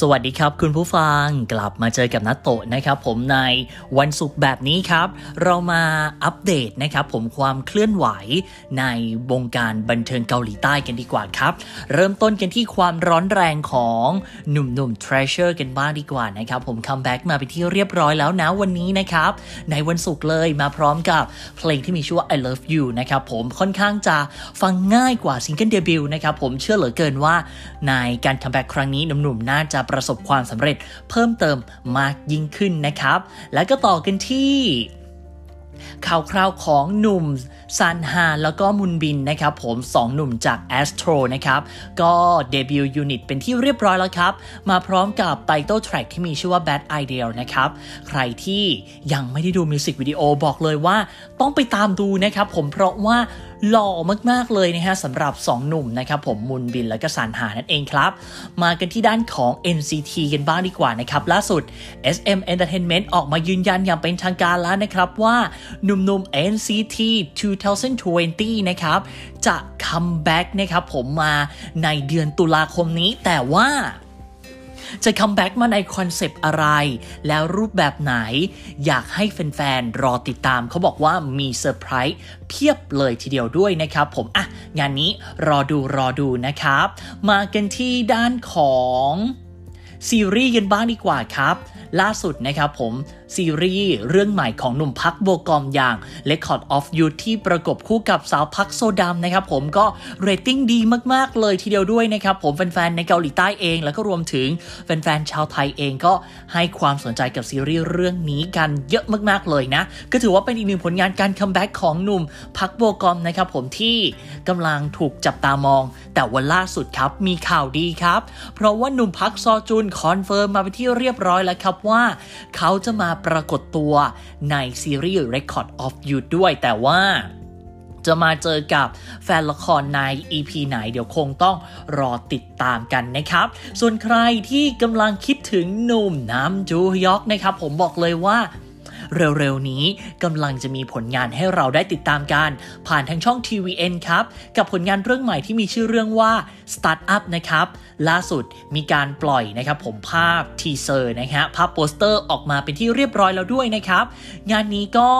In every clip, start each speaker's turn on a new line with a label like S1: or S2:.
S1: สวัสดีครับคุณผู้ฟังกลับมาเจอกับนัตโตะนะครับ ผมในวันศุกร์แบบนี้ครับ เรามาอัปเดตนะครับ ผมความเคลื่อนไหวในวงการบันเทิงเกาหลีใต้กันดีกว่าครับ เริ่มต้นกันที่ความร้อนแรงของหนุ่มๆ Treasure กันบ้างดีกว่านะครับ ผม comeback มาเป็นที่เรียบร้อยแล้วนะวันนี้นะครับ ในวันศุกร์เลยมาพร้อมกับเพลงที่มีชื่อว่า I Love You นะครับผมค่อนข้างจะฟังง่ายกว่า single debut นะครับผมเชื่อเหลือเกินว่าในการ comeback ครั้งนี้หนุ่มๆน่าจะประสบความสำเร็จเพิ่มเติมมากยิ่งขึ้นนะครับ แล้วก็ต่อกันที่ข่าวคราวของหนุ่มซานฮาแล้วก็มุนบินนะครับผมสองหนุ่มจาก Astro นะครับ ก็ debut unit เป็นที่เรียบร้อยแล้วครับ มาพร้อมกับ title track ที่มีชื่อว่า Bad Idea นะครับ ใครที่ยังไม่ได้ดู music video บอกเลยว่าต้องไปตามดูนะครับผมเพราะว่า หล่อมากๆเลยนะฮะสำหรับ 2 หนุ่มนะครับผมมุนบินและก็ซานฮานั่นเองครับ มากันที่ด้านของ NCT กันบ้างดีกว่านะครับล่าสุด SM Entertainment ออกมายืนยันอย่างเป็นทางการแล้วนะครับว่าหนุ่มๆ NCT 2020 นะครับ จะ comeback นะครับผมมาในเดือนตุลาคมนี้แต่ว่า จะ comeback มาใน concept อะไร แล้วรูปแบบไหน อยากให้แฟนๆ รอติดตาม เขาบอกว่ามีเซอร์ไพรส์เพียบเลยทีเดียวด้วยนะครับผม อะ งานนี้รอดูรอดูนะครับ มากันที่ด้านของซีรีส์กันบ้างดีกว่าครับ ล่าสุดนะครับผม ซีรีส์เรื่องใหม่ของหนุ่มพักโบกอมอย่าง Record of Youth ที่ประกบคู่กับสาวพักโซดามนะครับผมก็เรตติ้งดีมาก ๆ เลยทีเดียวด้วยนะครับผมแฟน ๆ ในเกาหลีใต้เอง แล้วก็รวมถึงแฟน ๆ ชาวไทยเองก็ให้ความสนใจกับซีรีส์เรื่องนี้กันเยอะมาก ๆ เลยนะ ก็ถือว่าเป็นอีกหนึ่งผลงานการ comeback ของหนุ่มพักโบกอมนะครับผมที่กำลังถูกจับตามอง แต่ว่าล่าสุดครับมีข่าวดีครับ เพราะว่าหนุ่มพักซอจุน confirm มาเป็นที่เรียบร้อยแล้วครับว่า เขาจะมาปรากฏตัวในซีรีส์ Record of Youth ด้วยแต่ว่าจะมาเจอกับแฟนละครใน EP ไหนเดี๋ยวคงต้องรอติดตามกันนะครับ ส่วนใครที่กำลังคิดถึงหนุ่มนัมจูฮยอกนะครับ ผมบอกเลยว่า เร็วๆนี้กำลังจะมีผลงานให้เราได้ติดตามกัน ผ่านทางช่อง TVN ครับ กับผลงานเรื่องใหม่ที่มีชื่อเรื่องว่า Startup นะครับ ล่าสุดมีการปล่อยนะครับผมภาพ teaser นะฮะภาพโปสเตอร์ออกมาเป็นที่เรียบร้อยแล้วด้วยนะครับ งานนี้ก็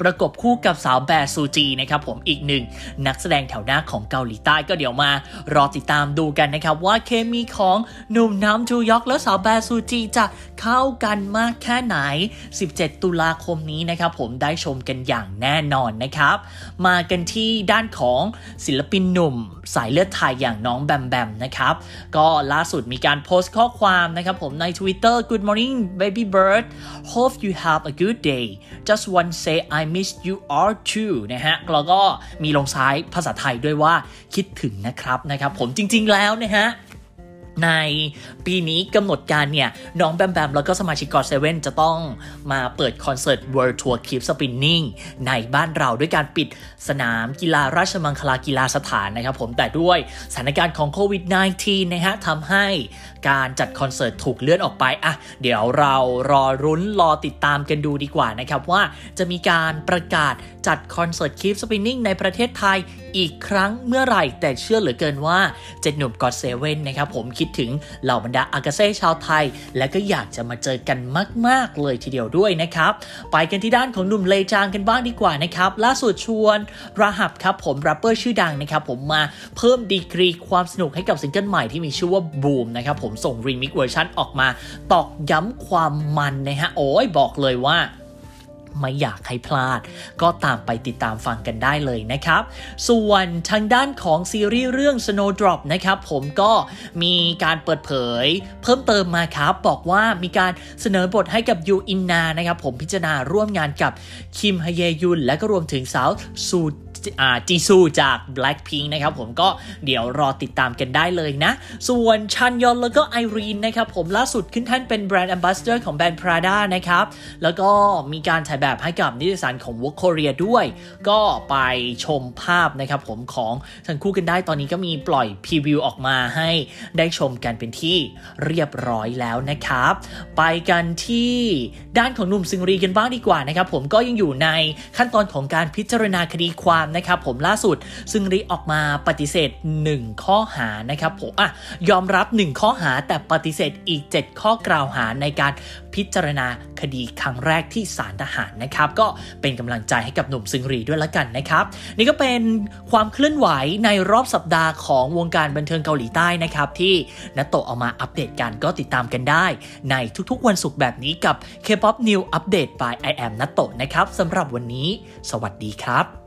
S1: ประกบคู่กับสาวแบซูจีนะครับผมอีกหนึ่งนักแสดงแถวหน้าของเกาหลีใต้ก็เดี๋ยวมารอติดตามดูกันนะครับ ว่าเคมีของหนุ่มน้ำจูยอกและสาวแบซูจีจะเข้ากันมากแค่ไหน 17 ตุลาคมนี้นะครับผมได้ชมกันอย่างแน่นอนนะครับ มากันที่ด้านของศิลปินหนุ่ม สายเลือดไทยอย่างน้องแบมแบมนะครับก็ล่าสุดมีการโพสต์ข้อความนะครับผมใน Twitter Good morning baby bird hope you have a good day just want to say I miss you all too นะฮะแล้วก็มีลงท้ายภาษาไทยด้วยว่าคิดถึงนะครับนะครับผมจริงๆแล้วนะฮะ ในปีนี้กำหนดการเนี่ย น้องแบมแบมแล้วก็สมาชิกกอดเซเว่นจะต้องมาเปิดคอนเสิร์ต World Tour Keep Spinning ในบ้านเราด้วยการปิดสนามกีฬาราชมังคลากีฬาสถานนะครับผมแต่ด้วยสถานการณ์ของโควิด -19 นะฮะทำให้การจัดคอนเสิร์ตถูกเลื่อนออกไปอะเดี๋ยวเรารอรุ้นรอติดตามกันดูดีกว่านะครับว่าจะมีการประกาศ จัดคอนเสิร์ต Keep Spinning ในประเทศไทยอีกครั้งเมื่อไหร่ แต่เชื่อเหลือเกินว่าเจ็ดหนุ่มกอดเซเว่นนะครับผมคิดถึงเหล่าบรรดาอากาเซ่ชาวไทย และก็อยากจะมาเจอกันมาก ๆ เลยทีเดียวด้วยนะครับ ไปกันที่ด้านของหนุ่มเลจางกันบ้างดีกว่านะครับ ล่าสุดชวนราหับครับผมแรปเปอร์ชื่อดังนะครับผมมาเพิ่มดีกรีความสนุกให้กับซิงเกิลใหม่ที่มีชื่อว่าบูมนะครับผมส่ง remix version ออกมา ตอกย้ำความมันนะฮะโอ้ยบอกเลยว่า ไม่อยากให้พลาด ก็ตามไปติดตามฟังกันได้เลยนะครับ ส่วนทางด้านของซีรีส์เรื่อง Snowdrop นะครับผมก็มีการเปิดเผย เพิ่มเติมมาครับบอกว่ามีการเสนอบทให้กับยูอินนานะครับผมพิจารณาร่วมงานกับคิมฮเยยุนและก็รวมถึงสาวซู จีซูจาก Blackpink นะครับผมก็เดี๋ยวรอติดตามกันได้เลยนะ ส่วนชันยอนแล้วก็ไอรีนนะครับผมล่าสุดขึ้นแท่นเป็นแบรนด์ a m b a s s a d o r ของแบรนด์ Prada นะครับ แล้วก็มีการถ่ายแบบให้กับนิตยสารของ Vogue Korea ด้วย ก็ไปชมภาพนะครับผมของทั้งคู่กันได้ตอนนี้ก็มีปล่อยพรีวิวออกมาให้ได้ชมกันเป็นที่เรียบร้อยแล้วนะครับ ไปกันที่ด้านของหนุ่มซิงรีกันบ้างดีกว่านะครับผมก็ยังอยู่ในขั้นตอนของการพิจารณาคดีความามนะครับผมล่าสุดซึ่งริออกมาปฏิเสธ 1 ข้อหานะครับผมอะยอมรับ 1 ข้อหาแต่ปฏิเสธอีก 7 ข้อกล่าวหาในการพิจารณาคดีครั้งแรกที่ศาลทหารนะครับ ก็เป็นกำลังใจให้กับหนุ่มซึงรีด้วยละกันนะครับ นี่ก็เป็นความเคลื่อนไหวในรอบสัปดาห์ของวงการบันเทิงเกาหลีใต้นะครับ ที่นัตโตเอามาอัปเดตกันก็ติดตามกันได้ ในทุกๆวันศุกร์แบบนี้กับ K-POP New Update by I am นัตโตนะครับสำหรับวันนี้ สวัสดีครับ